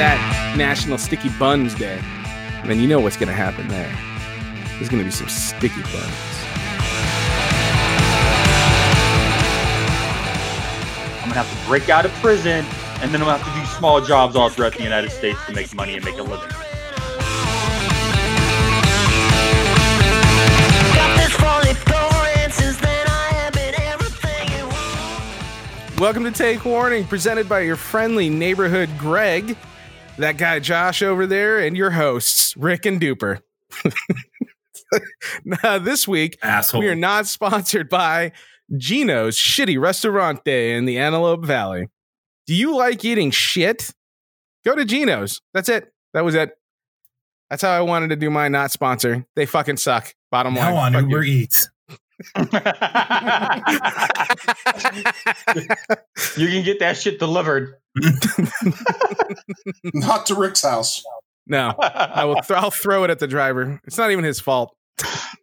that National Sticky Buns Day, then you know what's going to happen there. There's going to be some sticky buns. I'm gonna have to break out of prison, and then I'm gonna have to do small jobs all throughout the United States to make money and make a living. Got this fully programmed since then I have been everything you want. Welcome to Take Warning, presented by your friendly neighborhood Greg, that guy Josh over there, and your hosts, Rick and Duper. now, this week, Asshole. we are not sponsored by Gino's Shitty Restaurante in the Antelope Valley. Do you like eating shit? Go to Gino's. That's it. That was it. That's how I wanted to do my not sponsor. They fucking suck. Bottom line. now on Uber you. Eats. you can get that shit delivered. Not to Rick's house. No, I will. Th- I'll throw it at the driver. It's not even his fault.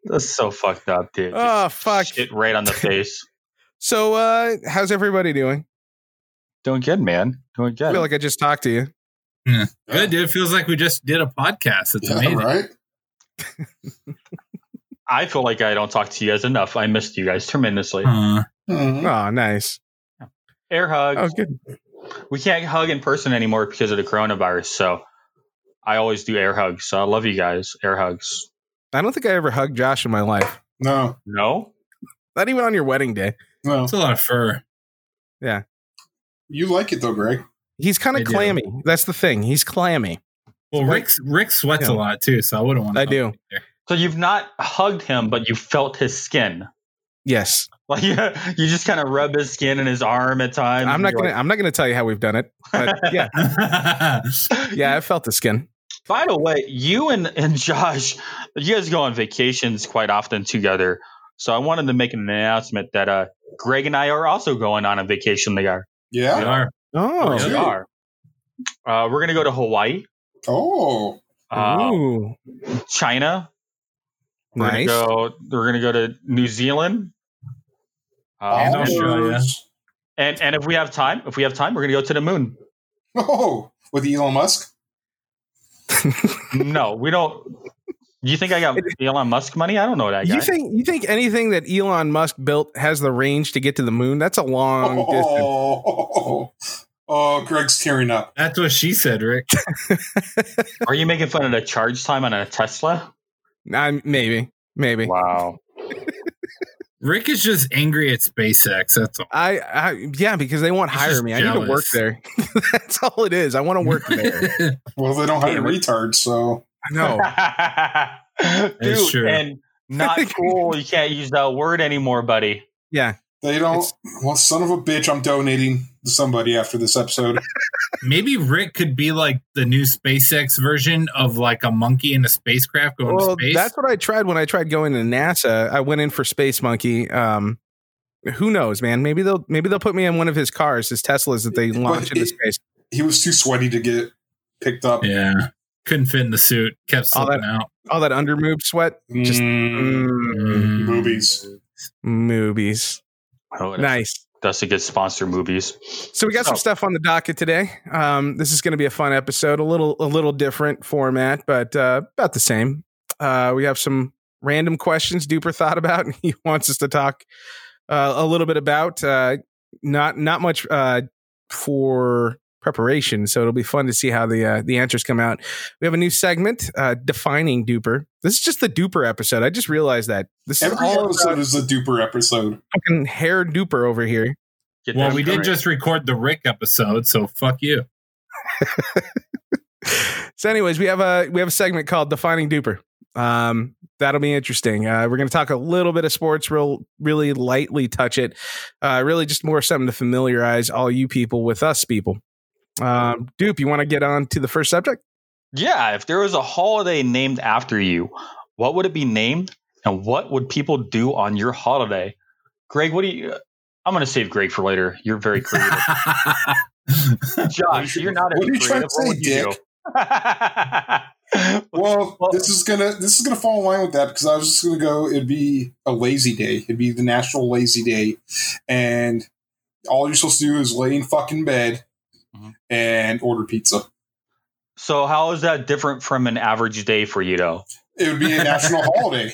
That's so fucked up, dude. Oh fuck. Shit right on the face. So, uh, how's everybody doing? Doing good, man. Doing good. I good. feel like I just talked to you. Good, dude. It feels like we just did a podcast. It's Yeah, amazing. right? I feel like I don't talk to you guys enough. I missed you guys tremendously. Uh. Oh, nice. Air hugs. Oh, good. We can't hug in person anymore because of the coronavirus. So I always do air hugs. So I love you guys. Air hugs. I don't think I ever hugged Josh in my life. No, No? Not even on your wedding day. no. it's a lot of fur. Yeah. You like it though, Greg. He's kind I of do. clammy. That's the thing. He's clammy. Well, Rick Rick sweats Yeah. a lot too, so I wouldn't want. To. I do. So you've not hugged him, but you felt his skin. Yes. Like you just kind of rub his skin and his arm at times. I'm not gonna. I'm not gonna tell you how we've done it. But yeah, yeah, I felt the skin. By the way, you and, and Josh, you guys go on vacations quite often together. So I wanted to make an announcement that uh, Greg and I are also going on a vacation together. we Yeah. are. Oh, We are. Uh, we're gonna go to Hawaii, Oh, uh, Ooh, China. We're nice. gonna go. We're gonna go to New Zealand. Uh, And and, Australia. and and if we have time, if we have time, we're gonna go to the moon. Oh, with Elon Musk. no, we don't. Do you think I got Elon Musk money? I don't know that guy. You think you think anything that Elon Musk built has the range to get to the moon? That's a long distance. Oh, oh, Greg's tearing up. That's what she said, Rick. Are you making fun of the charge time on a Tesla? I, maybe, maybe. Wow. Rick is just angry at SpaceX. That's all. I, I, yeah, because they won't He's hire just me. I need to work there. That's all it is. I want to work there. Well, they don't hire Damn it. retards, so I know. Dude, true. and not cool. You can't use that word anymore, buddy. Yeah, they don't. It's- well, son of a bitch, I'm donating to somebody after this episode. Maybe Rick could be like the new SpaceX version of like a monkey in a spacecraft going well, to space. that's what I tried when I tried going to NASA. I went in for Space Monkey. Um, who knows, man? Maybe they'll maybe they'll put me in one of his cars, his Teslas that they launch into it- space. he was too sweaty to get picked up. yeah. Couldn't fit in the suit. Kept All slipping out. All that under move sweat. Just Mm, mm, movies. movies. Oh, Nice. That's a good sponsor. Movies. So we got some Oh. stuff on the docket today. Um, this is going to be a fun episode, a little a little different format, but uh, about the same. Uh, we have some random questions Duper thought about, and he wants us to talk uh, a little bit about. Uh, not not much uh, for preparation, so it'll be fun to see how the uh, the answers come out. We have a new segment, uh, defining Duper. This is just the Duper episode. I just realized that this is Every all episode about is a duper episode. fucking hair Duper over here. Get Well, we did just record the Rick episode, so fuck you. so anyways we have a we have a segment called defining duper um that'll be interesting uh we're going to talk a little bit of sports real really lightly touch it uh really just more something to familiarize all you people with us people um dupe you want to get on to the first subject Yeah, if there was a holiday named after you, what would it be named, and what would people do on your holiday? Greg, what do you? I'm going to save Greg for later. You're very creative. Josh, you're not as What are you trying to say, What would? Well, Well- this is gonna this is gonna fall in line with that because I was just gonna go. It'd be a lazy day. It'd be the National Lazy Day, and all you're supposed to do is lay in fucking bed Mhm. and order pizza. So how is that different from an average day for you, though? It would be a national holiday.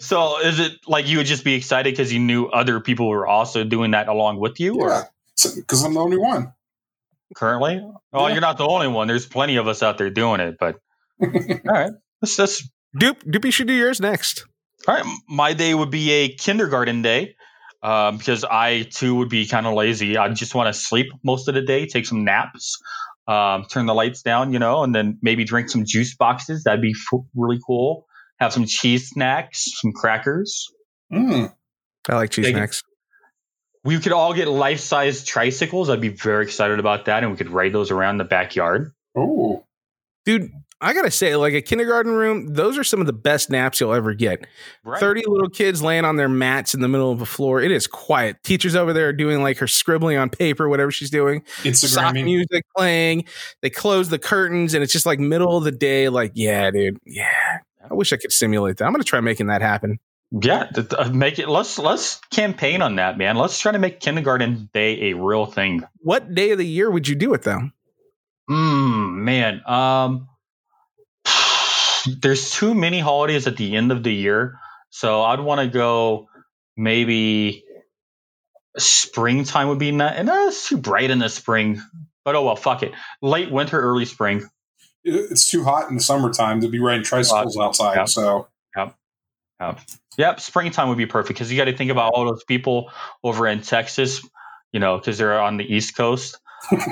So is it like you would just be excited because you knew other people were also doing that along with you, or Yeah, because I'm the only one. currently? Oh, Yeah. you're not the only one. There's plenty of us out there doing it. But all right, let's let's Dupe, Dupe, should do yours next. All right, my day would be a kindergarten day um, because I too would be kind of lazy. I just want to sleep most of the day, take some naps, um, turn the lights down, you know, and then maybe drink some juice boxes. That'd be f- really cool. Have some cheese snacks, some crackers. Mm. I like cheese Take it. snacks. We could all get life size tricycles. I'd be very excited about that, and we could ride those around the backyard. Oh, Dude, I gotta say, like a kindergarten room, those are some of the best naps you'll ever get. Right. 30 little kids laying on their mats in the middle of the floor. It is quiet. Teachers over there are doing like her scribbling on paper, whatever she's doing. Soft Instagramming. music playing. They close the curtains and it's just like middle of the day. Like, yeah, dude. Yeah. I wish I could simulate that. I'm gonna try making that happen. Yeah, th- make it. Let's let's campaign on that, man. Let's try to make kindergarten day a real thing. What day of the year would you do it though? Mm, man. Um there's too many holidays at the end of the year. So I'd want to go maybe springtime would be not and it's too bright in the spring. But oh well, fuck it. Late winter, early spring. It's too hot in the summertime to be riding tricycles outside. Yeah. So Yep, springtime would be perfect because you got to think about all those people over in Texas, you know, because they're on the East Coast.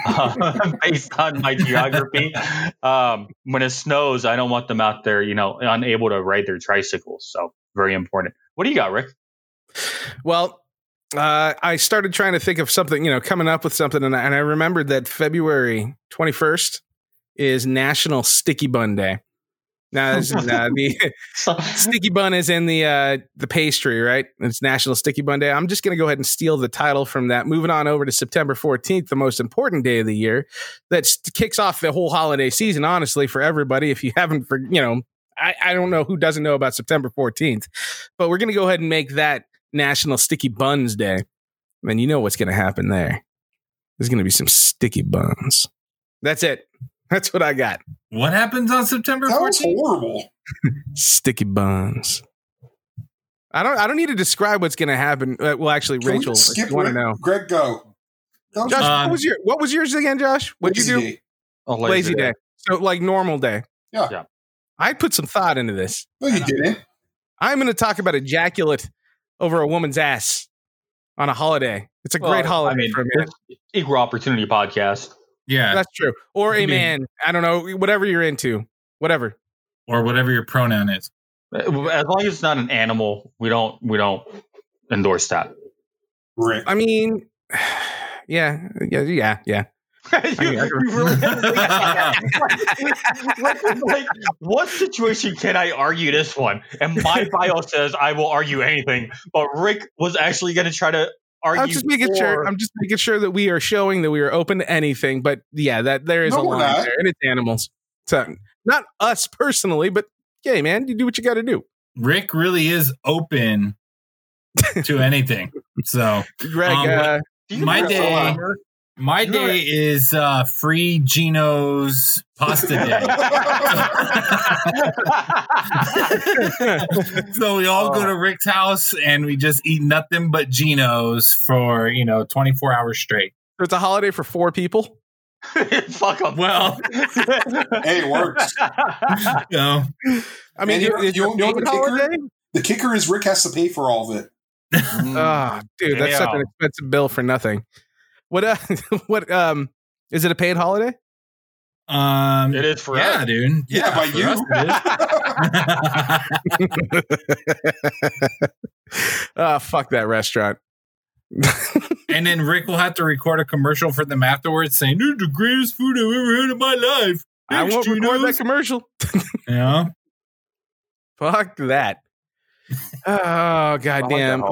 Uh, based on my geography, um, when it snows, I don't want them out there, you know, unable to ride their tricycles. So very important. What do you got, Rick? Well, uh, I started trying to think of something, you know, coming up with something, and I, and I remembered that February 21st is National Sticky Bun Day. This is, uh, the sticky bun is in the uh, the pastry, right? It's National Sticky Bun Day. I'm just going to go ahead and steal the title from that. Moving on over to September 14th, the most important day of the year that kicks off the whole holiday season. Honestly, for everybody, if you haven't, for you know, I, I don't know who doesn't know about September 14th, but we're going to go ahead and make that National Sticky Buns Day. And you know what's going to happen there. There's going to be some sticky buns. That's it. That's what I got. What happens on September that was 14th? horrible. Sticky buns. I don't. I don't need to describe what's going to happen. Uh, well, actually, Can we Rachel, just if skip you want to Rick? know. Greg, go. That was Josh, Um, what was your what was yours again, Josh? What'd you do? lazy day. A Lazy day. So like normal day. Yeah. Yeah. I put some thought into this. No, you didn't. I'm going to talk about ejaculate over a woman's ass on a holiday. It's a Well, great holiday I mean, for a man. it's equal opportunity podcast. Yeah. That's true. Or a I mean- man. I don't know. Whatever you're into. Whatever. Or whatever your pronoun is. Uh, as long as it's not an animal, we don't we don't endorse that. Rick. I mean, yeah, yeah, yeah, yeah. you, mean, I- you really like, like, what situation can I argue this one? And my bio says I will argue anything, but Rick was actually going to try to argue. I'm just making for- sure. I'm just making sure that we are showing that we are open to anything. But yeah, that there is No, a line not. there, and it's animals. So not us personally, but yeah, man, you do what you got to do. Rick really is open to anything. So Greg, Um, uh, my day-? My day is uh, free Geno's pasta day. so we all go to Rick's house and we just eat nothing but Geno's for you know 24 hours straight. it's a holiday for four people. Fuck them. Well, Hey, it works. you know, I mean, And you- is you- it a you know the paid kicker? The kicker is Rick has to pay for all of it. Oh, dude, that's such an expensive bill for nothing. What? Uh, what? Um, is it a paid holiday? um, It is for yeah, us. dude. Yeah, by you. us it is. oh, fuck that restaurant. and then Rick will have to record a commercial for them afterwards saying, "This is the greatest food I've ever had in my life." I Thanks, won't record that commercial. yeah. Fuck that. Oh goddamn.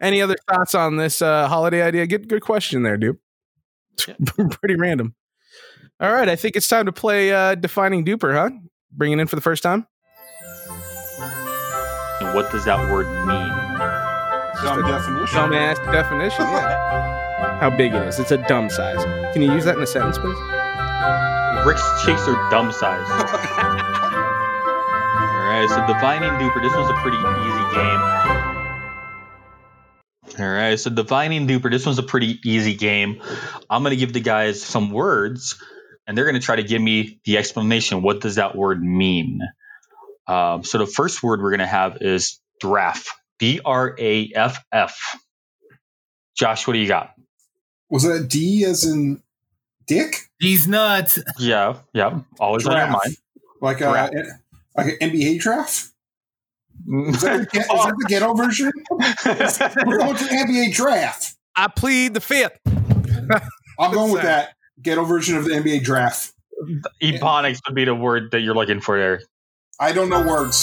Holiday. Any other thoughts on this uh, holiday idea? Good, good question there, dude. Pretty random. All right, I think it's time to play uh, defining duper, huh? Bringing in for the first time. And what does that word mean? Dumb definition. Dumbass definition. Yeah. How big it is? It's a dumb size. Can you use that in a sentence, please? Rick's cheeks are dumb size. All right, so divining duper. This was a pretty easy game. All right, so divining duper. This one's a pretty easy game. I'm gonna give the guys some words, and they're gonna try to give me the explanation. What does that word mean? Um, so the first word we're gonna have is draft. D R A F F. Josh, what do you got? Was that D as in dick? He's nuts. Yeah, yeah. Always on your mind. Like a like an NBA draft? Is that, the, is that the ghetto version? We're going to the NBA draft. I plead the fifth. I'm going with that ghetto version of the NBA draft. Ebonics would be the word that you're looking for there. I don't know words.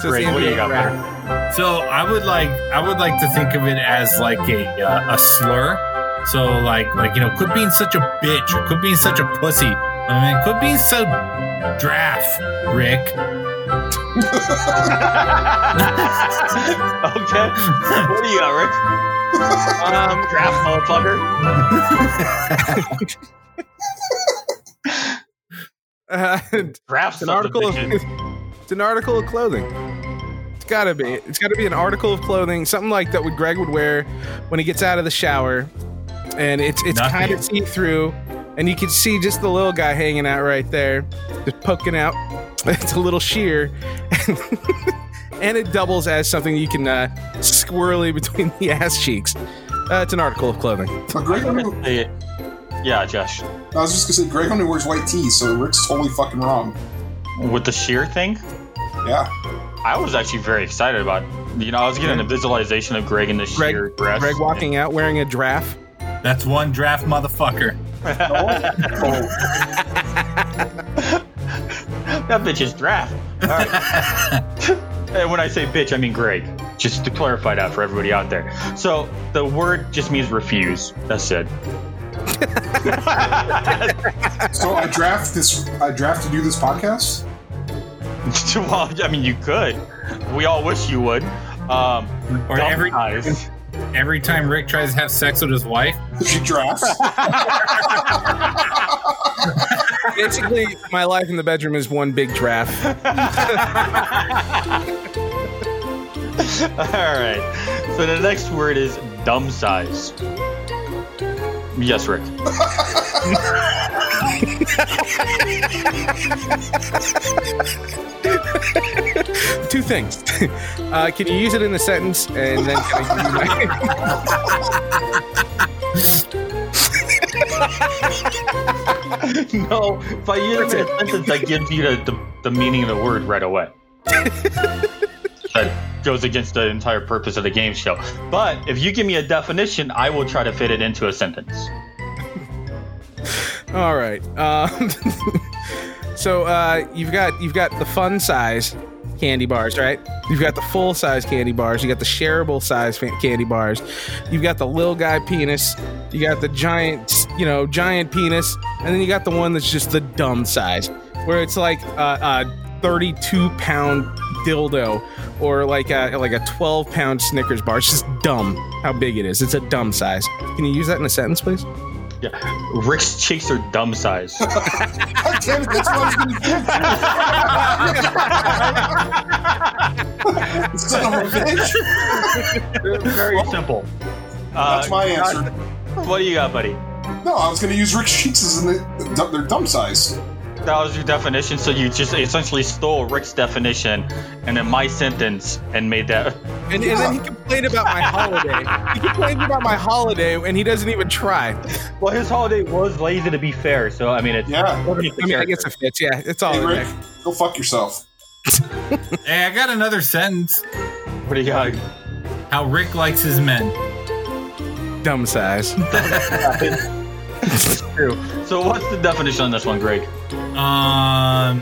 So Greg, what do you NBA got draft. there? So I would like I would like to think of it as like a uh, a slur. So like like you know, quit being such a bitch or quit being such a pussy. I mean, quit being so draft, Rick. Okay. What do you got, Rick? Um, draft motherfucker. Uh, Draft it's an article of it's an article of clothing. It's gotta be. It's gotta be an article of clothing, something like that. What Greg would wear when he gets out of the shower, and it's it's Nothing. kind of see through, and you can see just the little guy hanging out right there, just poking out. It's a little sheer, and it doubles as something you can uh, squirrely between the ass cheeks. Uh, it's an article of clothing. But Greg I'm only, say it. Yeah, Josh. I was just gonna say Greg only wears white tees, so Rick's totally fucking wrong. With the sheer thing, Yeah. I was actually very excited about. You know, I was getting a visualization of Greg in the Greg- sheer dress. Greg walking out wearing a draft. That's one draft motherfucker. That bitch is draft. All right. and when I say bitch, I mean Greg. Just to clarify that for everybody out there. So the word just means refuse. That's it. so I draft this. I draft to do this podcast. well, I mean, you could. We all wish you would. Um, Or every eyes. every time Rick tries to have sex with his wife, She drafts. Basically, my life in the bedroom is one big draft. All right. So the next word is dumb size. Yes, Rick. Two things. Uh, can you use it in a sentence, and then no, if I use it in a sentence, I give you the, the, the meaning of the word right away. that goes against the entire purpose of the game show. But if you give me a definition, I will try to fit it into a sentence. All right. Um, so uh, you've got you've got the fun size candy bars, right? You've got the full size candy bars. You got the shareable size candy bars. You've got the little guy penis. You got the giant, you know, giant penis, and then you got the one that's just the dumb size, where it's like a, a 32 pound dildo or like a like a 12 pound Snickers bar. It's just dumb how big it is. It's a dumb size. Can you use that in a sentence, please? Yeah. Rick's cheeks are dumb size. God damn it, that's what I was gonna do. Son of a bitch. Very simple. Uh, That's my answer. What do you got, buddy? No, I was gonna use Rick's cheeks as in the, their dumb size. That was your definition, so you just essentially stole Rick's definition and then my sentence and made that. And, and then he complained about my holiday. He complained about my holiday, and he doesn't even try. Well, his holiday was lazy to be fair, so I mean, it's. Yeah. I mean, I guess it fits. Yeah, it's all Hey, Rick, go fuck yourself. hey, I got another sentence. What do you got? How Rick likes his men. Dumb size. True. So, what's the definition on this one, Greg? Um.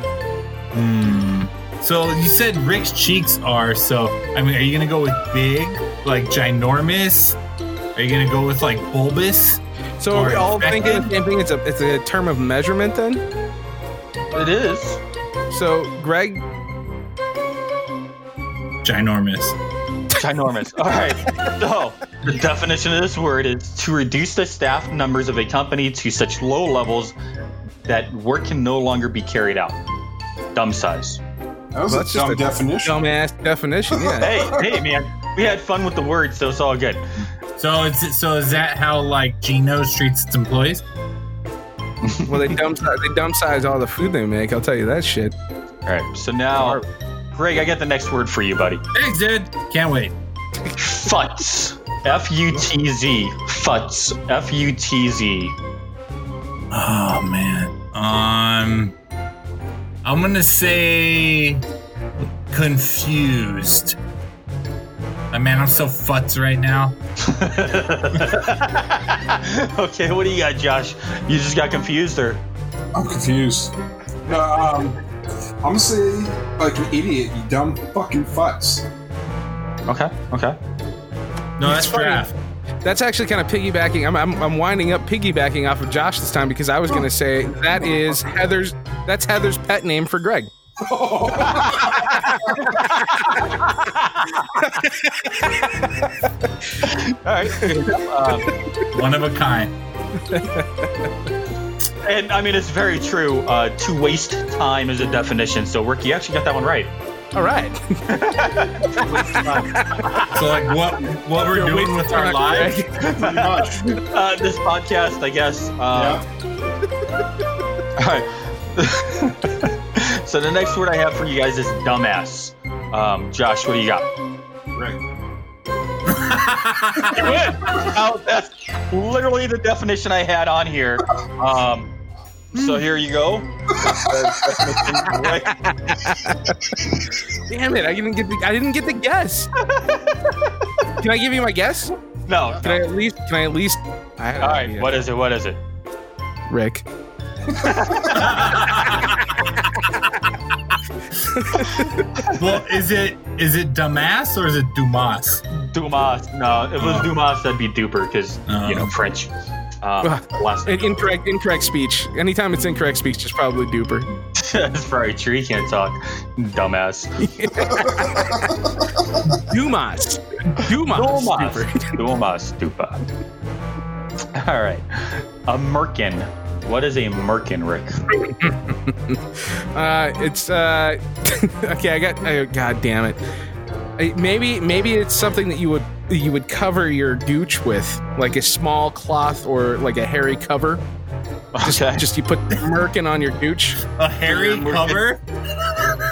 Hmm. So you said Rick's cheeks are so. I mean, are you gonna go with big, like ginormous? Are you gonna go with like bulbous? So are we Or all infected? thinking the same thing? It's a it's a term of measurement then. It is. So Greg, Ginormous. ginormous. All right. So the definition of this word is to reduce the staff numbers of a company to such low levels that work can no longer be carried out. Dumb size. That was Well, a that's just dumb a definition. Dumbass definition. Yeah. Hey, hey, man. We had fun with the words, so it's all good. So it's so is that how like Geno's treats its employees? well, they dumb they dumb size all the food they make. I'll tell you that shit. All right. So now, Greg, I got the next word for you, buddy. Thanks, dude. Can't wait. Futz. F U T Z. Futz. F U T Z. Oh man. Um, I'm gonna say confused. Uh, man, I'm so futz right now. okay, what do you got, Josh? You just got confused, or I'm confused. No, um, I'm gonna say like an idiot, you dumb fucking futz. okay, okay. No, that's It's funny. draft. That's actually kind of piggybacking. I'm, I'm, I'm winding up piggybacking off of Josh this time because I was going to say that is Heather's. That's Heather's pet name for Greg. All right. Um, One of a kind. and I mean, it's very true. Uh, to waste time is a definition. So, Rick, you actually got that one right. All right. So like what what we're You're doing with our time, lives? Greg. Pretty much. Uh, this podcast, I guess. Uh, All right. so the next word I have for you guys is dumbass. Um, Josh, what do you got? Right. You win. Oh, that's literally the definition I had on here. Um, so here you go. Right. Damn it! I didn't get the. I didn't get the guess. can I give you my guess? No. Can I at least? Can I at least? I All right. What is it? What is it? Rick? well, is it is it dumbass or is it Dumas? Dumas. No, if it was oh. Dumas, that'd be duper because you know Oh. French. Um, Incorrect. Incorrect speech. Anytime it's incorrect speech, it's probably duper. That's probably true. You can't talk, dumbass. Dumas. Dumas. Dumas. Duper. Dumas, dupa. All right. A merkin. What is a merkin, Rick? Uh, it's uh, okay. I got. Oh, God damn it. Maybe maybe it's something that you would you would cover your douche with, like a small cloth or like a hairy cover. Okay. just you put merkin on your douche. A hairy cover?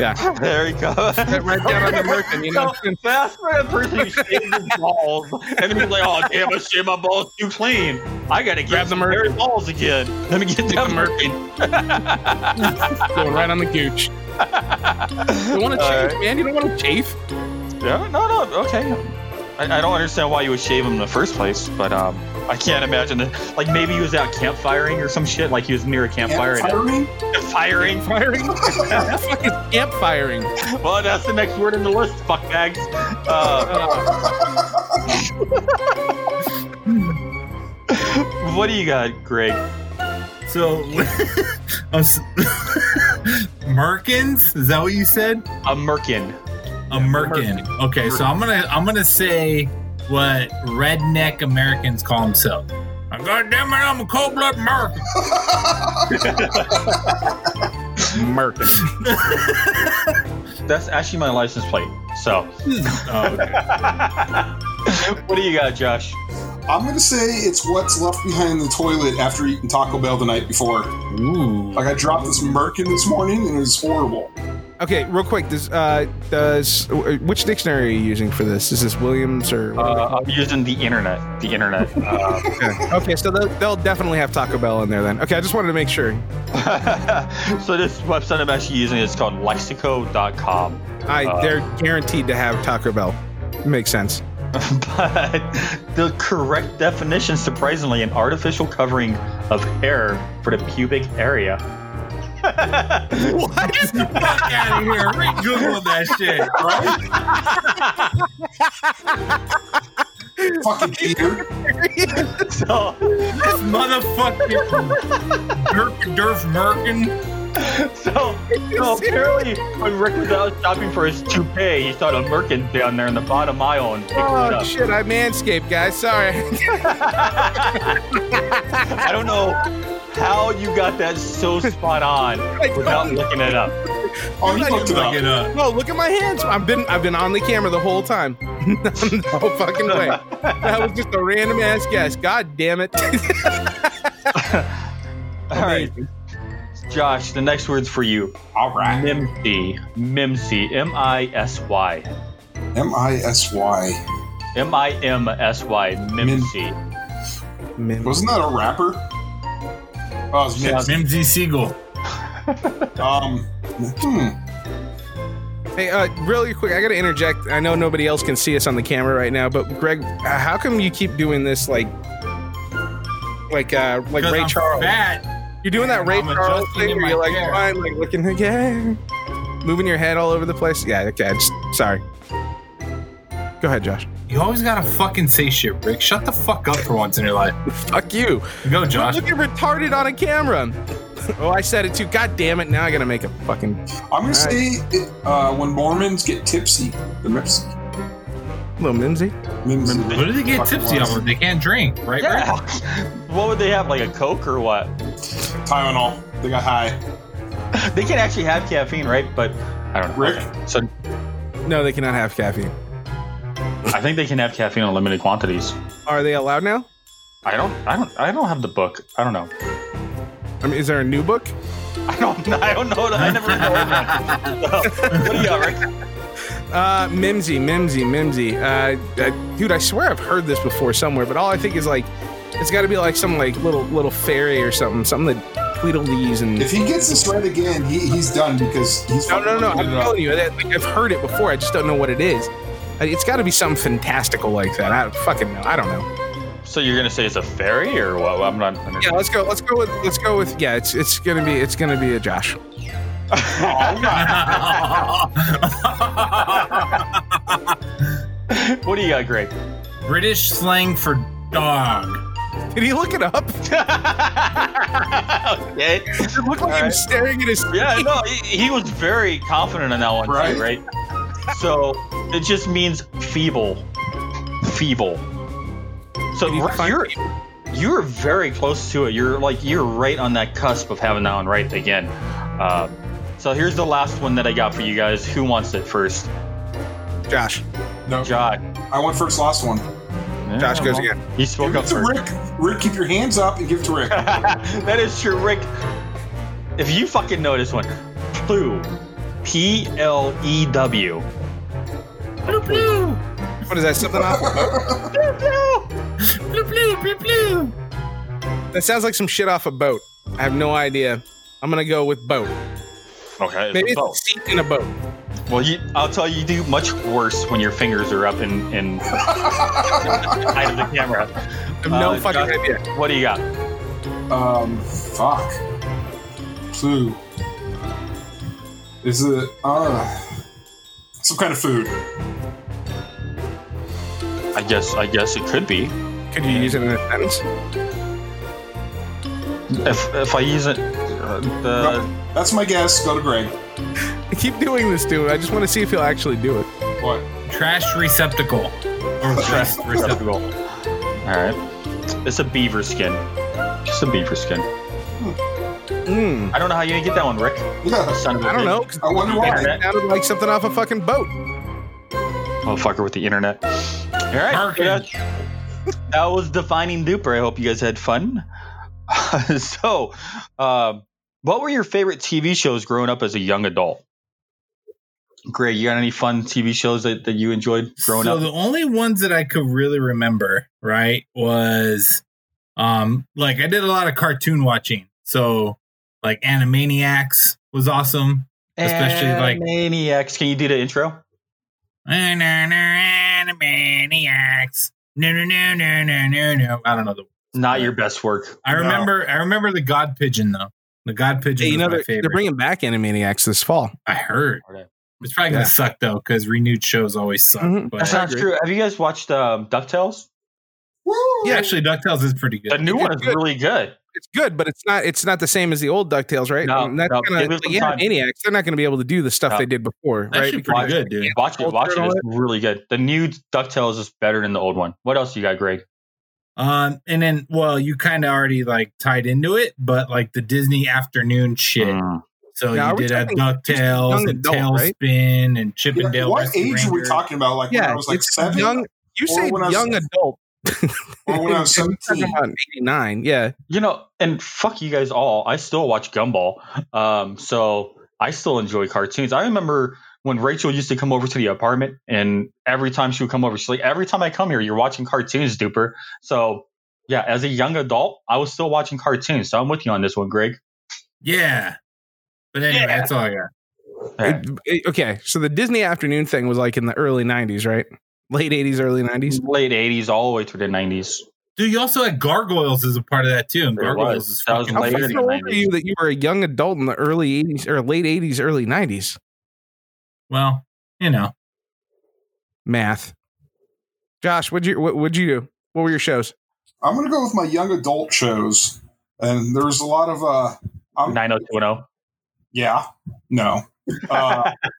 Yeah, there you go. Right- right down on the merkin. You know, So, That's for a person who shaves his balls, and then he's like, "Oh damn, I shaved my balls too clean. I gotta Grab the merkin. hairy balls again. Let me get the that merkin. merkin." go right on the gooch. You want to All chafe, right. man? You don't want to chafe. Yeah, no, no, okay. I, I don't understand why you would shave him in the first place, but um, I can't imagine that. Like maybe he was out campfiring or some shit. Like he was near a campfire. Fire me? and firing. Firing. What the fuck is camp firing? Well, that's the next word in the list. Fuckbags. Uh, what do you got, Greg? So I'm Merkins? Is that what you said? A merkin. A merkin. Okay, so I'm gonna I'm gonna say what redneck Americans call themselves. Uh, God damn it, I'm a cold blooded American. Merkin. That's actually my license plate. So, Oh, okay. what do you got, Josh? I'm gonna say it's what's left behind in the toilet after eating Taco Bell the night before. Ooh. Like I dropped this merkin this morning and it was horrible. Okay, real quick. Does uh does which dictionary are you using for this? Is this Williams or? Uh, I'm using the internet. The internet. Uh, okay. okay, so they'll, they'll definitely have Taco Bell in there then. Okay, I just wanted to make sure. so this website I'm actually using is called lexico.com. I Uh, they're guaranteed to have Taco Bell. Makes sense. but the correct definition, surprisingly, an artificial covering of hair for the pubic area. What? Get the fuck out of here. Re Google that shit, right? Fucking cheater. so, This motherfucking Durf Durf Merkin. so, so apparently, when Rick was out shopping for his toupee, he saw a Merkin down there in the bottom aisle and picked oh, it Oh up. shit! I manscaped, guys. Sorry. I don't know how you got that so spot on without looking it up. Oh, you looked it up. it up. No, look at my hands. I've been I've been on the camera the whole time. the whole fucking way. That was just a random ass guess. God damn it. All right, Josh, the next word's for you. All right. Mimsy. Mimsy. M I S Y. M I S Y. M I M S Y. Mimsy. Mim- Wasn't that a rapper? Oh, it's Yeah. Mimsy. Mimsy Siegel. Um, hmm. Hey, uh, really quick, I gotta interject. I know nobody else can see us on the camera right now, but Greg, uh, how come you keep doing this like, like, uh, like Ray I'm Charles? Fat. You're doing that Ray I'm Charles adjusting thing where you're like, chair. fine, like looking, like, yeah, moving your head all over the place. Yeah, okay. I just, sorry. Go ahead, Josh. You always gotta fucking say shit, Rick. Shut the fuck up for once in your life. Fuck you. Go, Josh. Look at retarded on a camera. oh, I said it too. God damn it! Now I gotta make a fucking I'm gonna All say it, uh, when Mormons get tipsy, the Mimsy. little mimsy. Mimsy. What do they get Fucking tipsy was. on when they can't drink, right, Rick? Yeah. what would they have? Like a Coke or what? Tylenol. They got high. They can actually have caffeine, right? But I don't know. Rick? Okay. So No, they cannot have caffeine. I think they can have caffeine in limited quantities. Are they allowed now? I don't. I don't. I don't have the book. I don't know. I mean, is there a new book? I don't. I don't know. I never read know. what do you got, Rick? Uh, Mimsy, Mimsy, Mimsy. Uh, uh, dude, I swear I've heard this before somewhere, but all I think is like, it's got to be like some like little little fairy or something, something that Tweedledee and. If he gets this right again, he, he's done because he's. No, no, no. fucking I'm looking it up. telling you, that, like, I've heard it before. I just don't know what it is. It's got to be something fantastical like that. I don't fucking know. I don't know. So you're gonna say it's a fairy or what? I'm not. Yeah, let's go. Let's go with. Let's go with. Yeah, it's it's gonna be. It's gonna be a Josh. what do you got, Greg? British slang for dog. Did he look it up? okay. It looked like he Alright. was staring at his. Yeah, no, he, he was very confident in that one, Right? too, right? So it just means feeble, feeble. So you Rick, define you're you're very close to it. You're like you're right on that cusp of having that one right again. Uh, so here's the last one that I got for you guys. Who wants it first? Josh. No, Josh. I went first. Last one. Josh goes Yeah, again. He spoke Give up it to first. Rick. Rick, keep your hands up and give it to Rick. that is true, Rick. If you fucking know this one, Plew, P L E W. Blue, blue, What is that? Something off? blue, blue, blue, blue. blue blue. That sounds like some shit off a boat. I have no idea. I'm gonna go with boat. Okay, it's Maybe a it's a seat in a boat. Well, you, I'll tell you, you do much worse when your fingers are up in, in height of the camera. I have no Uh, fucking Josh- idea. What do you got? Um, fuck. Clue. Is it uh some kind of food? I guess I guess it could be. Could you use it in a sentence? If if I use it, uh, the No, that's my guess. Go to Greg. I keep doing this dude. I just want to see if he'll actually do it. What? Trash receptacle. Trash trash receptacle. All right, it's a beaver skin. Just a beaver skin. Mm, I don't know how you didn't get that one, Rick. Yeah. Son of a I don't bitch. know. 'cause I wonder it why. Internet. sounded like something off a fucking boat. Motherfucker with the internet. All right. Harkin. That, that was defining duper. I hope you guys had fun. so, um, what were your favorite TV shows growing up as a young adult? Greg, you got any fun TV shows that, that you enjoyed growing so up? So the only ones that I could really remember, right, was um like I did a lot of cartoon watching. So like Animaniacs was awesome. especially, like- Animaniacs. Can you do the intro? Animaniacs. No no no no no no no. I don't know the Not your best work. I No. remember I remember the God Pigeon though. The God Pigeon Hey, you was know my they're, favorite. they're bringing back Animaniacs this fall. I heard. It's probably gonna Yeah. suck though, because renewed shows always suck. Mhm. But That sounds true. Have you guys watched um, DuckTales? Woo! yeah, actually, Ducktales is pretty good. The new It's one is good. really good. It's good, but it's not it's not the same as the old Ducktales, right? No, And that's no, kind give it of some yeah, time. Maniacs. They're not going to be able to do the stuff No. they did before, That right? shit's Because- pretty good, dude. Watch it. Watch it. It's really good. The new DuckTales is better than the old one. What else you got, Greg? Um, and then, well, you kind of already like tied into it, but like the Disney afternoon shit. Mm. So Now, you did have talking Ducktales and adult, right? TaleSpin and Yeah, what Rescue age are we talking about? Like when I was like seven, young. You Or say when I was- young adult. Or when I was we're talking seventeen. about eighty nine. Yeah, You know, and fuck you guys all. I still watch Gumball. Um, so I still enjoy cartoons. I remember when Rachel used to come over to the apartment, and every time she would come over, she's like, "Every time I come here, you're watching cartoons, duper." So yeah, as a young adult, I was still watching cartoons. So I'm with you on this one, Greg. Yeah. But anyway, Yeah. that's all I got. Yeah. It- it- okay. So the Disney afternoon thing was like in the early nineties, right? Late eighties, early nineties. Late '80s, all the way through the '90s. Dude, you also had Gargoyles as a part of that too. And Gargoyles was. is That was fucking How later fucking old the are you that you were a young adult in the early eighties or late eighties, early nineties? Well, you know. Math. Josh, what'd you what would you do? What were your shows? I'm gonna go with my young adult shows, and there's a lot of uh, I'm, 90210. yeah, no. Uh,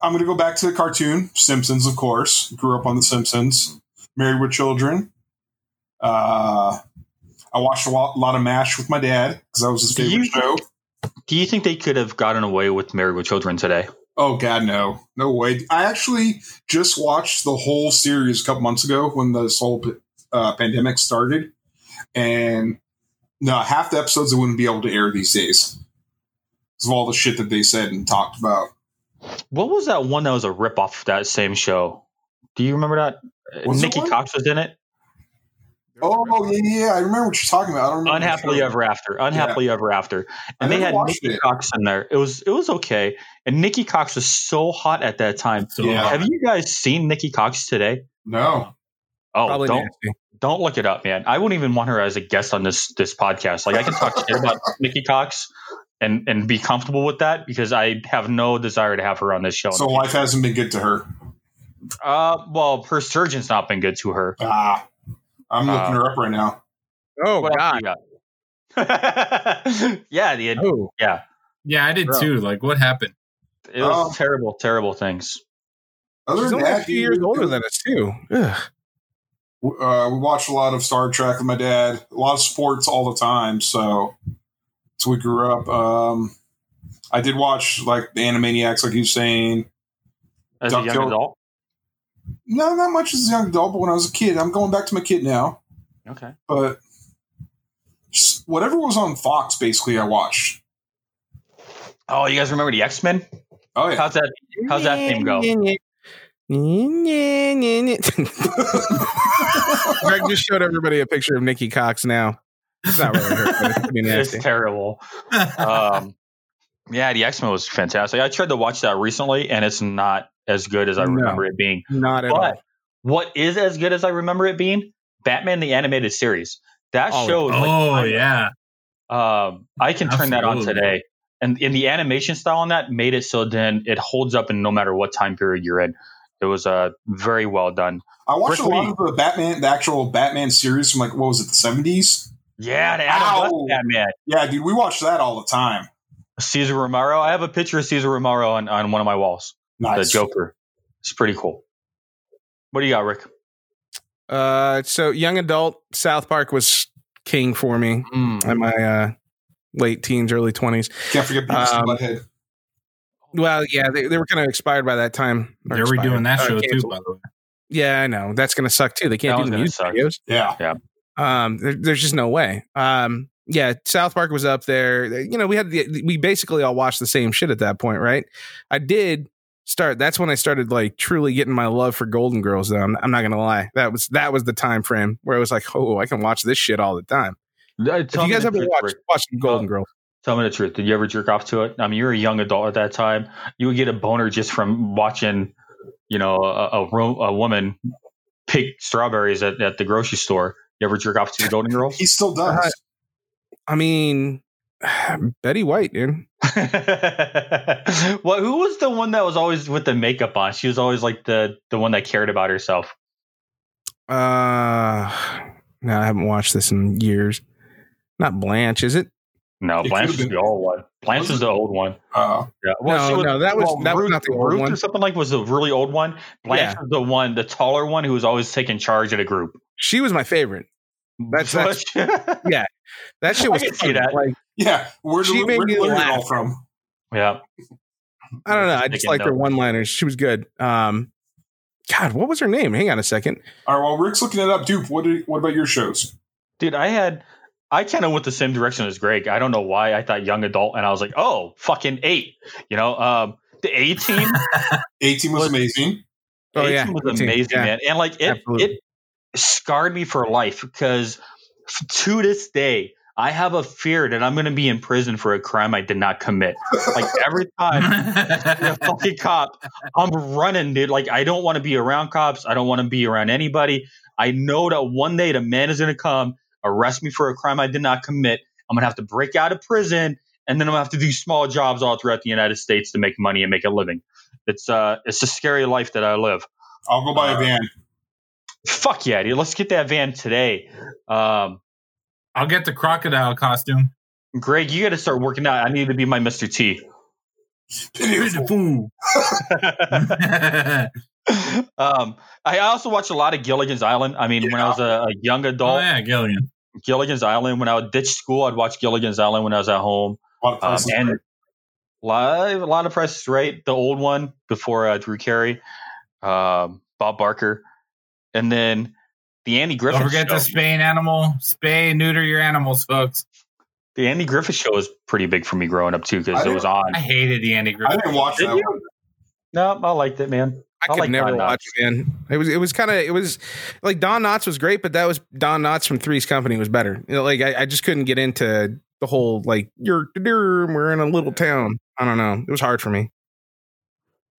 I'm gonna go back to the cartoon Simpsons, of course. Grew up on the Simpsons. Married with Children. Uh, I watched a lot, lot of Mash with my dad because that was his Do favorite you- show. Do you think they could have gotten away with Married with Children today? Oh God, no, no way! I actually just watched the whole series a couple months ago when this whole uh, pandemic started, and no, half the episodes they wouldn't be able to air these days because of all the shit that they said and talked about. What was that one that was a ripoff of that same show? Do you remember that? Uh, was Nikki? Cox was in it. Oh yeah, yeah, I remember what you're talking about. I don't remember Unhappily. Ever After. Unhappily Ever After. I And they had watched Nikki it. Cox in there. It was it was okay. And Nikki Cox was so hot at that time. So Yeah. Have you guys seen Nikki Cox today? No, Oh, Probably don't nasty. don't look it up, man. I wouldn't even want her as a guest on this this podcast. Like I can talk shit about Nikki Cox and and be comfortable with that because I have no desire to have her on this show. so life hasn't been good to her. uh, well, her surgeon's not been good to her. Ah, I'm looking Uh, her up right now. Oh What God. you yeah, the Oh. yeah, Yeah, I did Bro. too. Like, what happened? it was Oh. terrible, terrible things. Other She's than only a few years older than us too. Ugh. uh, we watched a lot of Star Trek with my dad, a lot of sports all the time. So, so we grew up. Um, I did watch like the Animaniacs, like you saying. As a young Duck-Tail- adult, No, not much as a young adult, but when I was a kid, I'm going back to my kid now. okay. But whatever was on Fox, basically, I watched. Oh, you guys remember the X Men? Oh yeah, How's that? How's that theme go? Greg just showed everybody a picture of Nikki Cox now. It's not really her, but it's pretty It's terrible. Um, yeah, the X Men was fantastic. I tried to watch that recently, and it's not as good as I No. remember it being. Not at But all. what is as good as I remember it being? Batman the animated series. That Oh, show. is like- oh, yeah. Um, I can turn that on today, and in the animation style on that made it so then it holds up in no matter what time period you're in. It was uh, very well done. I watched Rick a lot Lee. of the Batman, the actual Batman series from like what was it, the seventies? Yeah, the Adam Ow. West Batman. Yeah, dude, we watch that all the time. Cesar Romero. I have a picture of Cesar Romero on, on one of my walls. Nice. The Joker. It's pretty cool. What do you got, Rick? Uh, so young adult South Park was king for me in my uh, late teens, early twenties. Can't forget Beavis Um, and Butthead. Well, yeah, they, they were kind of expired by that time. They're redoing expired. that Uh, show too, by the way. Yeah, I know. That's gonna suck too. They can't That do the one's music gonna videos. Yeah. Um, there, there's just no way. Um, yeah, South Park was up there. You know, we had the, we basically all watched the same shit at that point, right? I did start. That's when I started like truly getting my love for Golden Girls. Though I'm, I'm not gonna lie, that was that was the time frame where I was like, oh, I can watch this shit all the time. Uh, If you guys ever watched watched Golden Oh. Girls? Tell me the truth. Did you ever jerk off to it? I mean, you were a young adult at that time. You would get a boner just from watching, you know, a, a, ro- a woman pick strawberries at, at the grocery store. You ever jerk off to the Golden Girls? He still does. Uh, I mean, Betty White, dude. well, who was the one that was always with the makeup on? She was always like the the one that cared about herself. Uh, no, I haven't watched this in years. Not Blanche, is it? No, It Blanche is the old one. Blanche Was is the old one. Uh, Yeah. No, she no, that was- that was Ruth, not the old Ruth one. or something like was the really old one. Blanche Yeah. was the one, the taller one, who was always taking charge of the group. She was my favorite. That's- that's- yeah, That shit I was can see funny. that. Like yeah, where She did made where me did learn all laugh. from? yeah. I don't know. I just like liked her one liners. She was good. Um, God, what was her name? Hang on a second. All right, while Rick's looking it up, Dupe, what did, what about your shows? Dude, I had I kind of went the same direction as Greg. I don't know why. I thought young adult, and I was like, oh, fucking eight. You know, um, the A team. A Team was Was- amazing. Oh, A yeah, team was A-Team, amazing, yeah. man. And like it, Absolutely. it scarred me for life because to this day, I have a fear that I'm going to be in prison for a crime I did not commit. Like every time a fucking cop, I'm running, dude. Like I don't want to be around cops. I don't want to be around anybody. I know that one day the man is going to come, arrest me for a crime I did not commit. I'm going to have to break out of prison, and then I'm going to have to do small jobs all throughout the United States to make money and make a living. It's uh, it's a scary life that I live. I'll go buy a Uh, van. Fuck yeah, dude. Let's get that van today. Um, I'll get the crocodile costume. Greg, you got to start working out. I need to be my Mr. T. Beautiful. um, I also watched a lot of Gilligan's Island. I mean, when I was a, a young oh adult, yeah, Gilligan. Gilligan's Island. When I would ditch school, I'd watch Gilligan's Island when I was at home. A lot of Um, places. and live, a lot of press, right? The old one before uh, Drew Carey, um, Bob Barker, and then the Andy Griffith Don't forget show. to spay an animal. Spay and neuter your animals, folks. The Andy Griffith show was pretty big for me growing up too because it was on. I hated the Andy Griffith. I didn't watch Did that you? one. No, I liked it, man. I I could like never Don watch it, man. It was it was kind of it was like Don Knotts was great, but that was Don Knotts from Three's Company was better. You know, like I, I just couldn't get into the whole like you're we're in a little town. I don't know. It was hard for me.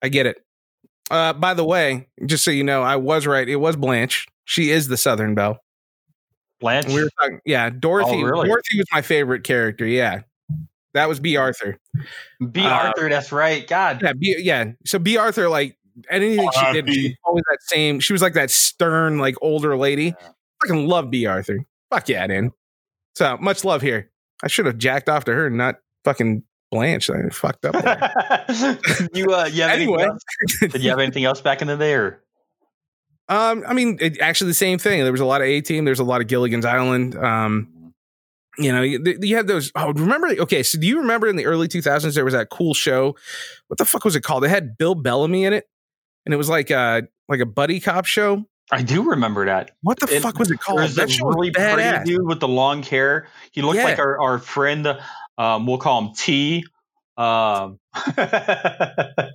I get it. Uh, by the way, just so you know, I was right. It was Blanche. She is the Southern Belle. Blanche. We were talking, yeah. Dorothy. Oh, really? Dorothy was my favorite character. Yeah, that was Bea Arthur. B. uh, Arthur, that's right. God. Yeah, B, yeah. So Bea Arthur, like anything she did, she was always that same. She was like that stern, like older lady. Yeah. Fucking love Bea Arthur. Fuck yeah, man. So much love here. I should have jacked off to her, and not fucking Blanche. I fucked up. you uh, you have anything Anyway. else? Did you have anything else back in the day? Or? um, I mean, it, actually, the same thing. There was a lot of A Team. There's a lot of Gilligan's Island. Um, you know, you, you had those. Oh, remember? Okay, so do you remember in the early 2000s there was that cool show? What the fuck was it called? It had Bill Bellamy in it, and it was like a like a buddy cop show. I do remember that. What the It- fuck was it called? There's That show really badass. pretty dude with the long hair. He looked Yeah. like our, our friend. Um, we'll call him T. Um, I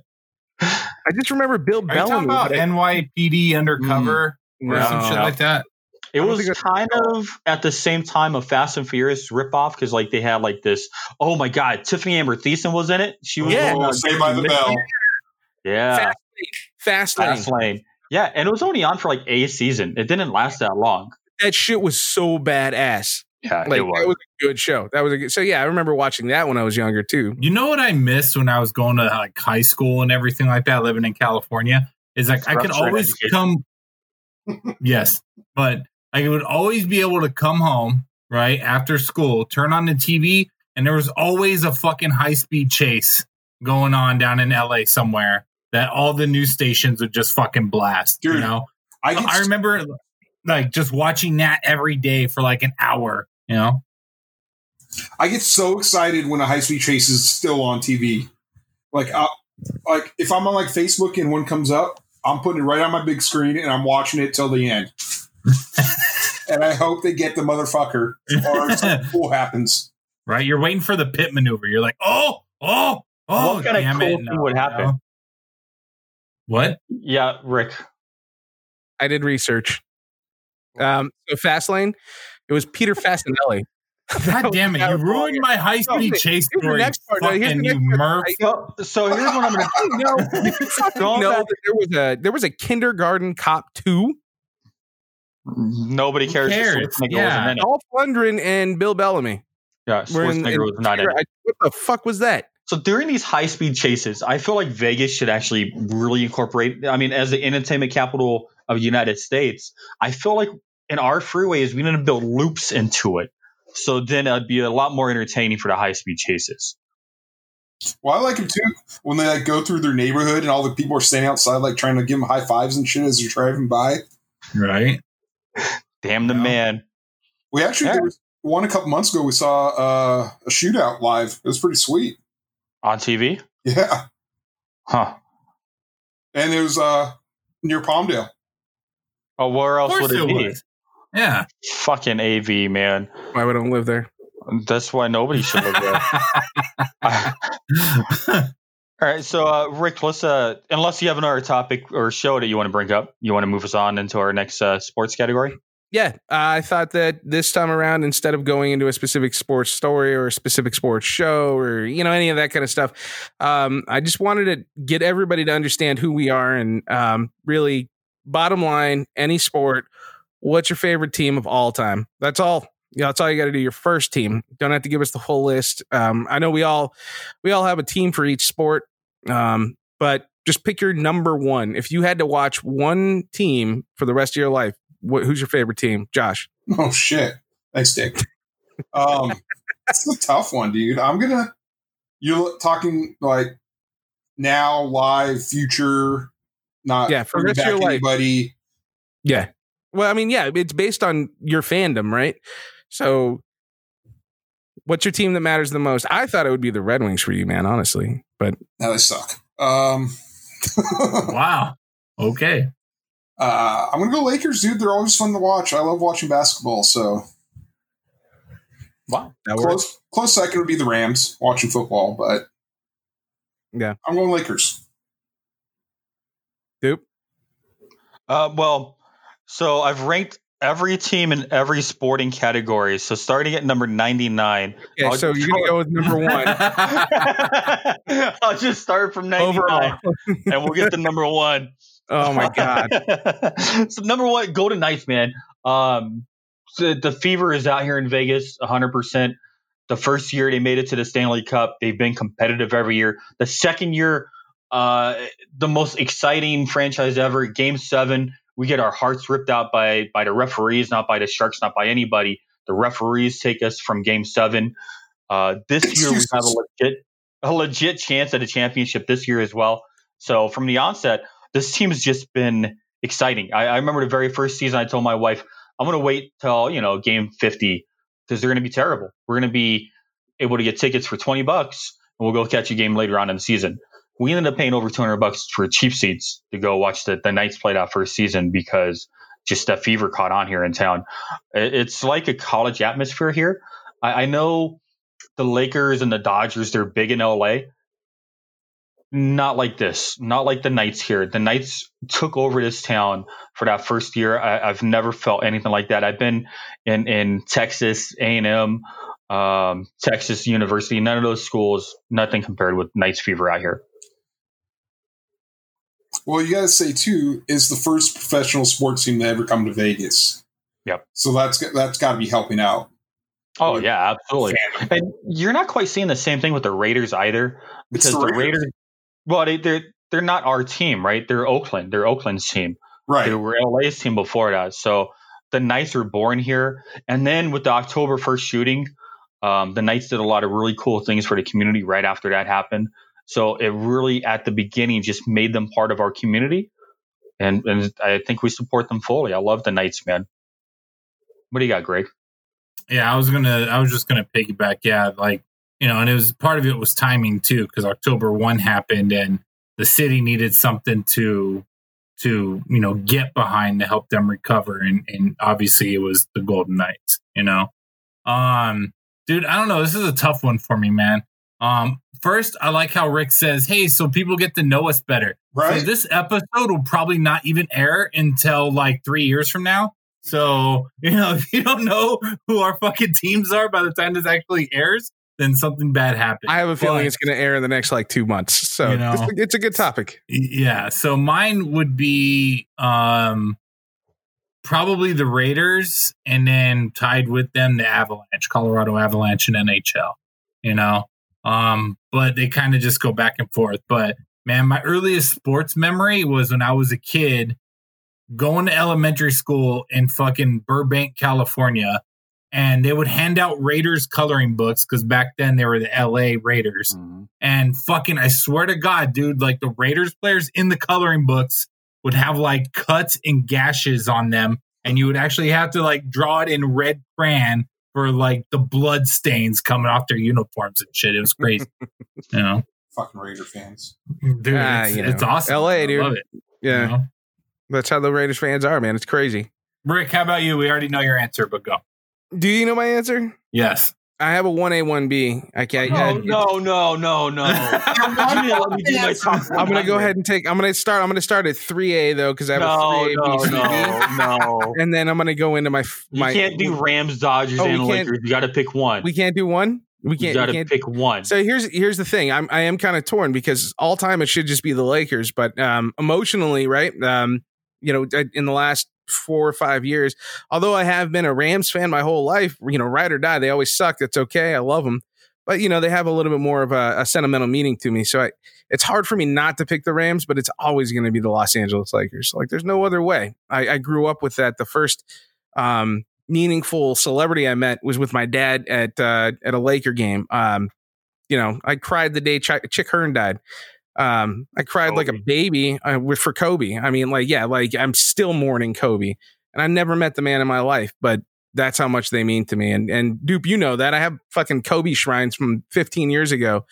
just remember Bill Are you Bellamy. talking about NYPD undercover or No. some shit like that? It was kind of at the same time a Fast and Furious ripoff because like they had like this. Oh my god, Tiffani Amber Thiessen was in it. She was Yeah. the one Oh, Saved by the Bell. Yeah, Fast Fast Lane. Fast Lane. Yeah, and it was only on for like a season. It didn't last that long. That shit was so badass. Yeah, Like it was. that was a good show. That was a good. So yeah, I remember watching that when I was younger too. You know what I missed when I was going to like high school and everything like that, living in California, is like I could always education. come. yes, but I would always be able to come home right after school, turn on the TV, and there was always a fucking high speed chase going on down in LA somewhere that all the news stations would just fucking blast. You know, I I remember like just watching that every day for like an hour. You know, I get so excited when a high speed chase is still on TV. Like, uh, like if I'm on like Facebook and one comes up, I'm putting it right on my big screen and I'm watching it till the end. and I hope they get the motherfucker or something cool happens. right? You're waiting for the pit maneuver. You're like, oh, oh, oh, What kind of cool it, thing no, would happen? no. What? Yeah, Rick. I did research. Um, so Fast Lane, it was Peter Facinelli. God damn it! You ruined my high speed No, chase here's the story. next part. No, here's Fucking the you next part. murph. So, so here's what I'm gonna. do. No, you fucking Going know back- that there was a there was a kindergarten cop two. Nobody cares. cares? Schwarzenegger Yeah. wasn't in it. Dolph Lundgren and Bill Bellamy. Yeah, were in- Schwarzenegger in- was not in it. I- what the fuck was that? So during these high speed chases, I feel like Vegas should actually really incorporate. I mean, as the entertainment capital of the United States, I feel like in our freeways we need to build loops into it. So then it'd be a lot more entertaining for the high speed chases. Well, I like them too when they like go through their neighborhood and all the people are standing outside, like trying to give them high fives and shit as they're driving by. Right. Damn the Yeah. man. We actually Yeah. there was one a couple months ago. We saw uh, a shootout live. It was pretty sweet. On TV? Yeah, Huh. and it was uh, near Palmdale. Oh, where else would it it be? was. Yeah. Fucking AV, man. Why would I live there? That's why nobody should live there. All right, so uh, Rick, let's uh, unless you have another topic or show that you want to bring up, you want to move us on into our next uh, sports category. Yeah, I thought that this time around, instead of going into a specific sports story or a specific sports show or you know any of that kind of stuff, um, I just wanted to get everybody to understand who we are and um, really, bottom line, any sport. What's your favorite team of all time? That's all. Yeah, that's all you got to do. Your first team. Don't have to give us the full list. Um, I know we all we all have a team for each sport, um, but just pick your number one. If you had to watch one team for the rest of your life, wh- who's your favorite team, Josh? Oh shit! Thanks, Dick. Um, it's a tough one, dude. I'm gonna. You're talking like now, live, future, not Yeah, for rest of your life. anybody. Yeah. Well, I mean, yeah, it's based on your fandom, right? So, what's your team that matters the most? I thought it would be the Red Wings for you, man. Honestly, but Now they suck. Um, wow. Okay. uh, I'm gonna go Lakers, dude. They're always fun to watch. I love watching basketball. So Wow. that works. close, close second would be the Rams watching football, but Yeah. I'm going Lakers. Dupe. Uh, well, so I've ranked every team in every sporting category. So starting at number 99. Okay, I'll so you're gonna go with number one I'll just start from 99 overall. and we'll get to number one. Oh my god! so number one, Golden Knights, man. Um, so the fever is out here in Vegas, 100. percent The first year they made it to the Stanley Cup, they've been competitive every year. The second year, uh, the most exciting franchise ever. Game seven, we get our hearts ripped out by by the referees, not by the Sharks, not by anybody. The referees take us from Game seven. Uh, this year we have a legit a legit chance at a championship this year as well. So from the onset, this team has just been exciting. I, I remember the very first season, I told my wife, I'm going to wait till, you know, game 50 because they're going to be terrible. We're going to be able to get tickets for 20 bucks and we'll go catch a game later on in the season. We ended up paying over 200 bucks for cheap seats to go watch the, the Knights play that first season because just the fever caught on here in town. It's like a college atmosphere here. I, I know the Lakers and the Dodgers, they're big in LA not like this, not like the Knights here. The Knights took over this town for that first year. I, I've never felt anything like that. I've been in in Texas A and M, um, Texas University. None of those schools, nothing compared with Knights fever out here. Well, you got to say too is the first professional sports team to ever come to Vegas. Yep. So that's that's got to be helping out. Oh yeah, absolutely. And you're not quite seeing the same thing with the Raiders either, because the the Raiders. Raiders. Well, they, they're they're not our team, right? They're Oakland. They're Oakland's team. Right. They were LA's team before that. So the Knights were born here. And then with the October 1st shooting, um, the Knights did a lot of really cool things for the community right after that happened. So it really, at the beginning, just made them part of our community. And, and I think we support them fully. I love the Knights, man. What do you got, Greg? Yeah, I was gonna. I was just gonna piggyback. Yeah, like you know, and it was part of it was timing too, because October one happened, and the city needed something to to you know get behind to help them recover, and and obviously it was the Golden Knights. You know, um, dude, I don't know. This is a tough one for me, man. Um, first, I like how Rick says, "Hey, so people get to know us better." Right. So this episode will probably not even air until like three years from now. So, you know, if you don't know who our fucking teams are by the time this actually airs, then something bad happened. I have a feeling But- it's going to air in the next like two months. So You know. it's, it's a good topic. Yeah. So mine would be um probably the Raiders and then tied with them the Avalanche, Colorado Avalanche and NHL. You know? Um, but they kind of just go back and forth. But man, my earliest sports memory was when I was a kid going to elementary school in fucking Burbank, California. and they would hand out Raiders coloring books because back then they were the LA Raiders. Mhm. And fucking, I swear to God, dude, like the Raiders players in the coloring books would have like cuts and gashes on them, and you would actually have to like draw it in red crayon for like the blood stains coming off their uniforms and shit. It was crazy, you know. Fucking Raider fans. Dude, Ah, it's, you it's awesome. LA, I dude. love it. you Yeah, know? that's how the Raiders fans are, man. It's crazy. Rick, how about you? We already know your answer, but go. Do you know my answer? Yes. I have a one A one B. I can't. No, I- no, no, no, no. You didn't let me do my I'm gonna go ahead and take. I'm gonna start. I'm gonna start at three A though because I have No, a three A, no, B, C, D, no, no. and then I'm gonna go into my. f- You can't do Rams, Dodgers, Oh, and Lakers. You got to pick one. We can't do one. We can't. got to can't pick one. So here's here's the thing. I'm I am kind of torn because all time it should just be the Lakers, but um, emotionally, right? Um, you know, in the last four or five years, although I have been a Rams fan my whole life, you know, ride or die, they always suck. That's okay. I love them, but you know, they have a little bit more of a, a sentimental meaning to me. So I, it's hard for me not to pick the Rams, but it's always going to be the Los Angeles Lakers. Like, there's no other way. I, I grew up with that. The first um, meaningful celebrity I met was with my dad at uh, at a Laker game. Um, you know, I cried the day Ch- Chick Hearn died. Um, I cried like a baby uh, with for Kobe. I mean, like, yeah, like I'm still mourning Kobe, and I never met the man in my life, but that's how much they mean to me. And and Dupe, you know that I have fucking Kobe shrines from 15 years ago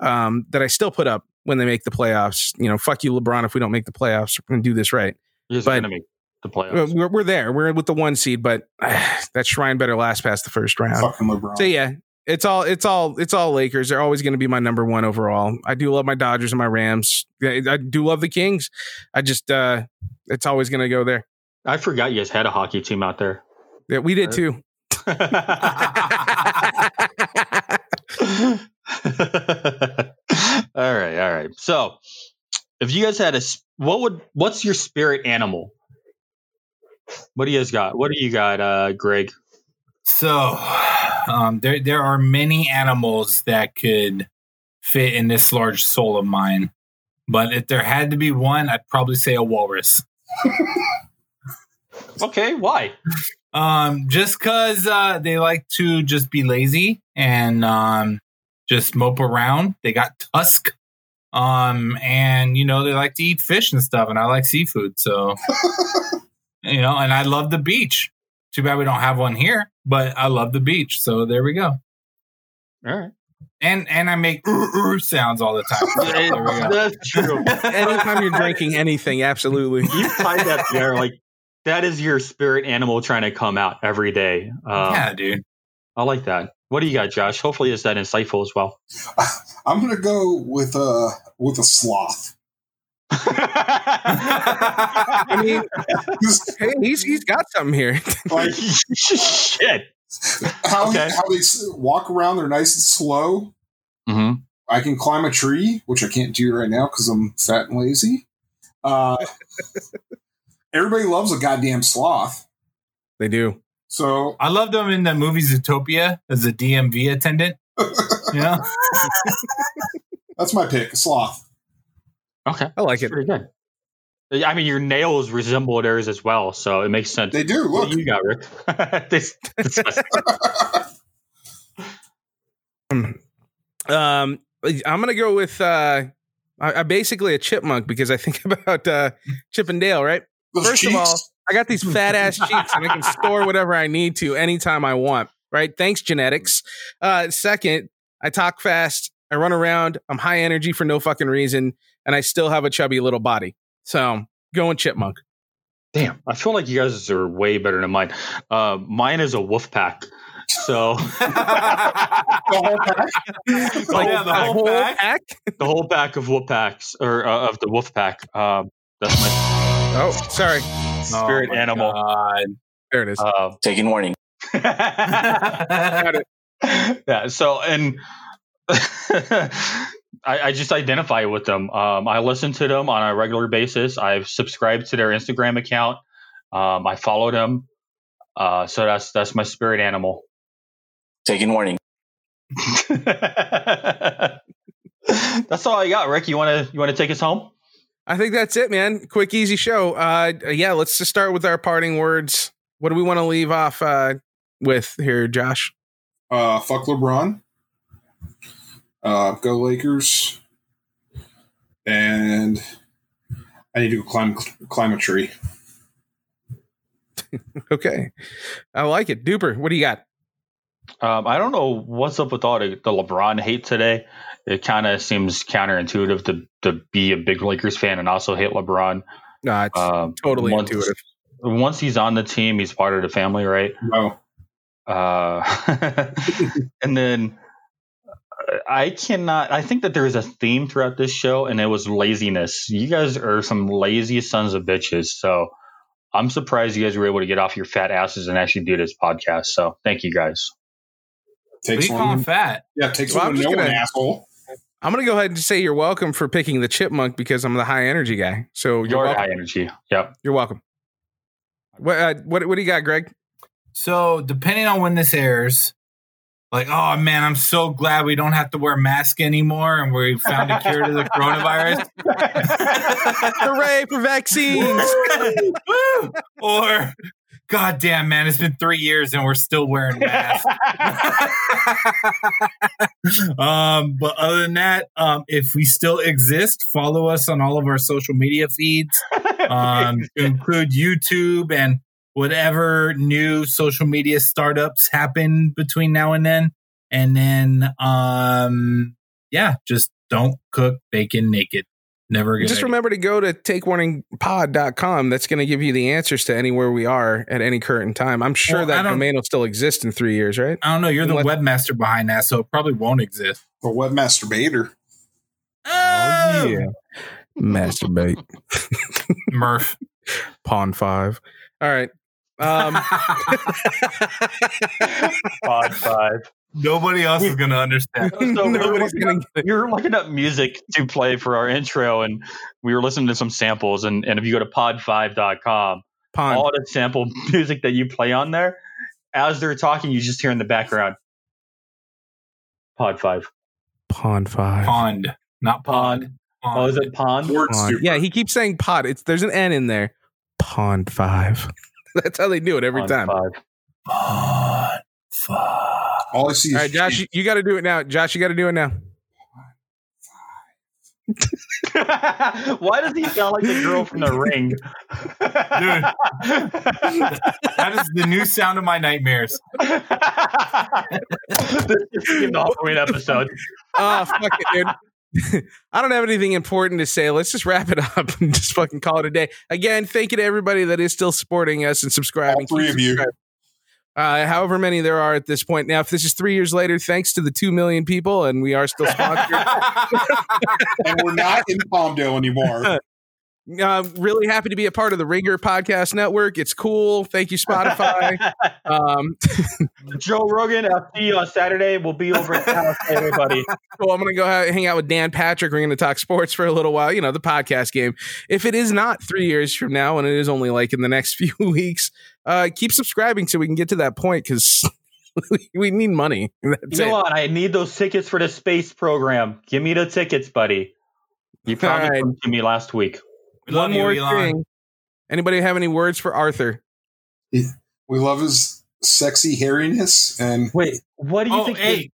um, that I still put up when they make the playoffs. You know, fuck you, LeBron, if we don't make the playoffs, we're gonna do this right. You're but- going to make the playoffs. We're, we're there. We're with the one seed, but that shrine better last past the first round. Fucking LeBron. So yeah, it's all it's all it's all Lakers. They're always going to be my number one overall. I do love my Dodgers and my Rams. I I do love the Kings. I just uh it's always going to go there. I forgot you guys had a hockey team out there. Yeah, we did too. all right, all right. So, if you guys had a what would, what's your spirit animal? What do you guys got? What do you got, uh, Greg? So, um, there there are many animals that could fit in this large soul of mine, but if there had to be one, I'd probably say a walrus. Okay, why? Um, just because uh, they like to just be lazy and um, just mope around. They got tusk, um, and you know they like to eat fish and stuff, and I like seafood, so you know, and I love the beach. Too bad we don't have one here, but I love the beach, so there we go. All right, And and I make uh, uh, sounds all the time. So there we go. that's true. Anytime you're drinking anything, absolutely. you tied that there, like that is your spirit animal trying to come out every day. Um, yeah, dude. I like that. What do you got, Josh? Hopefully, is that insightful as well. I'm gonna go with a with a sloth. I mean, hey, he's he's got something here. Like Shit. how Okay. how they walk around, they're nice and slow. hmm I can climb a tree, which I can't do right now because I'm fat and lazy. Uh, everybody loves a goddamn sloth. They do. So I loved him in the movie Zootopia as a DMV attendant. You know? that's my pick, a sloth. Okay, I like That's it. pretty good. I mean, your nails resemble theirs as well, so it makes sense. They do. What Look. you got, Rick? this, disgusting. Um, I'm gonna go with uh, I, I'm basically a chipmunk because I think about uh, Chip and Dale. Right. Those First of all, I got these fat ass cheeks and I can store whatever I need to anytime I want. Right. Thanks, genetics. Uh, second, I talk fast. I run around. I'm high energy for no fucking reason, and I still have a chubby little body. So going chipmunk. Damn, I feel like you guys are way better than mine. Uh, mine is a wolf pack. So The whole pack? Like, yeah, the whole pack? the whole pack of wolf packs or uh, of the wolf pack. Um, that's my Oh, sorry. spirit Oh animal. God. There it is. Um, Taking warning. Got it. yeah. So, and I, I just identify with them. Um, I listen to them on a regular basis. I've subscribed to their Instagram account. Um, I follow them. Uh, so that's that's my spirit animal. Taking warning. that's all I got, Rick. You want to you want to take us home? I think that's it, man. Quick, easy show. Uh, yeah, let's just start with our parting words. What do we want to leave off? Uh, with here, Josh? Uh, fuck LeBron. Uh, go Lakers. And I need to go climb climb a tree. Okay, I like it. Duper, what do you got? Um, I don't know what's up with all the, the LeBron hate today. It kind of seems counterintuitive to to be a big Lakers fan and also hate LeBron. No, it's Um, totally once, intuitive. Once he's on the team, he's part of the family, right? No. Uh, and then I cannot. I think that there is a theme throughout this show, and it was laziness. You guys are some lazy sons of bitches. So I'm surprised you guys were able to get off your fat asses and actually do this podcast. So thank you guys. What are Takes you calling one. fat? Yeah, takes Well, I'm one to just know an gonna- asshole. I'm gonna go ahead and say you're welcome for picking the chipmunk because I'm the high energy guy. So you're You're welcome. high energy. Yep. You're welcome. What, uh, what what do you got, Greg? So depending on when this airs, like, oh man, I'm so glad we don't have to wear masks anymore, and we found a cure to the coronavirus. Hooray for vaccines! Or, God damn, man, it's been three years and we're still wearing masks. um, but other than that, um, if we still exist, follow us on all of our social media feeds, um, to include YouTube and whatever new social media startups happen between now and then. And then, um, yeah, just don't cook bacon naked. Never again. Just remember to go to takewarningpod.com. That's going to give you the answers to anywhere we are at any current time. I'm sure Well, that don't- domain will still exist in three years, right? I don't know. You're the webmaster behind that, so it probably won't exist. The webmaster baiter. Oh, Masturbate. Murph. Pawn five. All right. Um, Pod five. Nobody else is gonna understand. So we nobody's looking going up- to get it. we were looking up music to play for our intro, and we were listening to some samples. And, and if you go to pod5.com, Pawn. all the sample music that you play on there, as they're talking, you just hear in the background Pod 5. Pawn five. Pond, not pond. Pond. Oh, is it Pond? Word Pawn. stupid. Yeah, he keeps saying pod. It's there's an N in there. Pawn five. That's how they do it every Pond time. All Pond. Fuck. All I see is Josh, you, you got to do it now. Josh, you got to do it now. Why does he sound like the girl from the ring? Dude. That is the new sound of my nightmares. this is the Halloween episode. Oh, fuck it, dude. I don't have anything important to say. Let's just wrap it up and just fucking call it a day. Again, thank you to everybody that is still supporting us and subscribing. All three of you. Uh, however many there are at this point. Now, if this is three years later, thanks to the two million people, and we are still sponsored. and we're not in Palmdale anymore. uh, really happy to be a part of the Ringer Podcast Network. It's cool. Thank you, Spotify. um, Joe Rogan, I'll see you on Saturday. We'll be over at the house, everybody. Well, I'm going to go hang out with Dan Patrick. We're going to talk sports for a little while, you know, the podcast game. If it is not three years from now, and it is only like in the next few weeks, uh, keep subscribing so we can get to that point because we need money. That's You know it. what? I need those tickets for the space program. Give me the tickets, buddy. You promised All right. them to me last week. We love One you, more Elon. thing. Anybody have any words for Arthur? We love his sexy hairiness and Wait, what do you Oh, think? hey,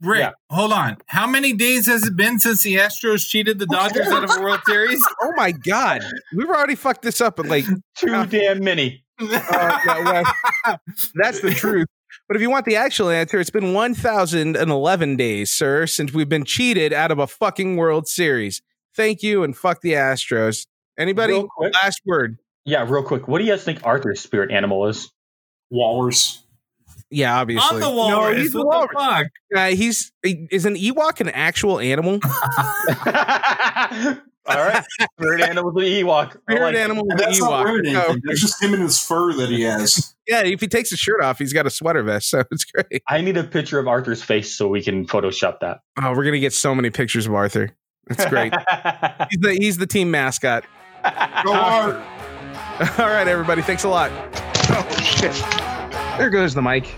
Rick, Yeah. hold on. How many days has it been since the Astros cheated the Dodgers out of a World Series? Oh my God. We've already fucked this up at like, Too damn many. uh, no, well, that's the truth. But if you want the actual answer, it's been 1,011 days, sir, since we've been cheated out of a fucking World Series. Thank you and fuck the Astros. Anybody? Last word. Yeah, real quick. What do you guys think Arthur's spirit animal is? walrus. Yeah, obviously. On obviously. the walrus. he's the what the fuck? Uh, he's is an Ewok an actual animal? All right. Spirit animal is the Ewok. Spirit like animal And is an that's not Ewok. wearing Oh, anything. Just him and his fur that he has. yeah, if he takes his shirt off, he's got a sweater vest, so it's great. I need a picture of Arthur's face so we can Photoshop that. Oh, we're gonna get so many pictures of Arthur. That's great. he's the he's the team mascot. Go Art. All right, everybody. Thanks a lot. Oh shit. There goes the mic.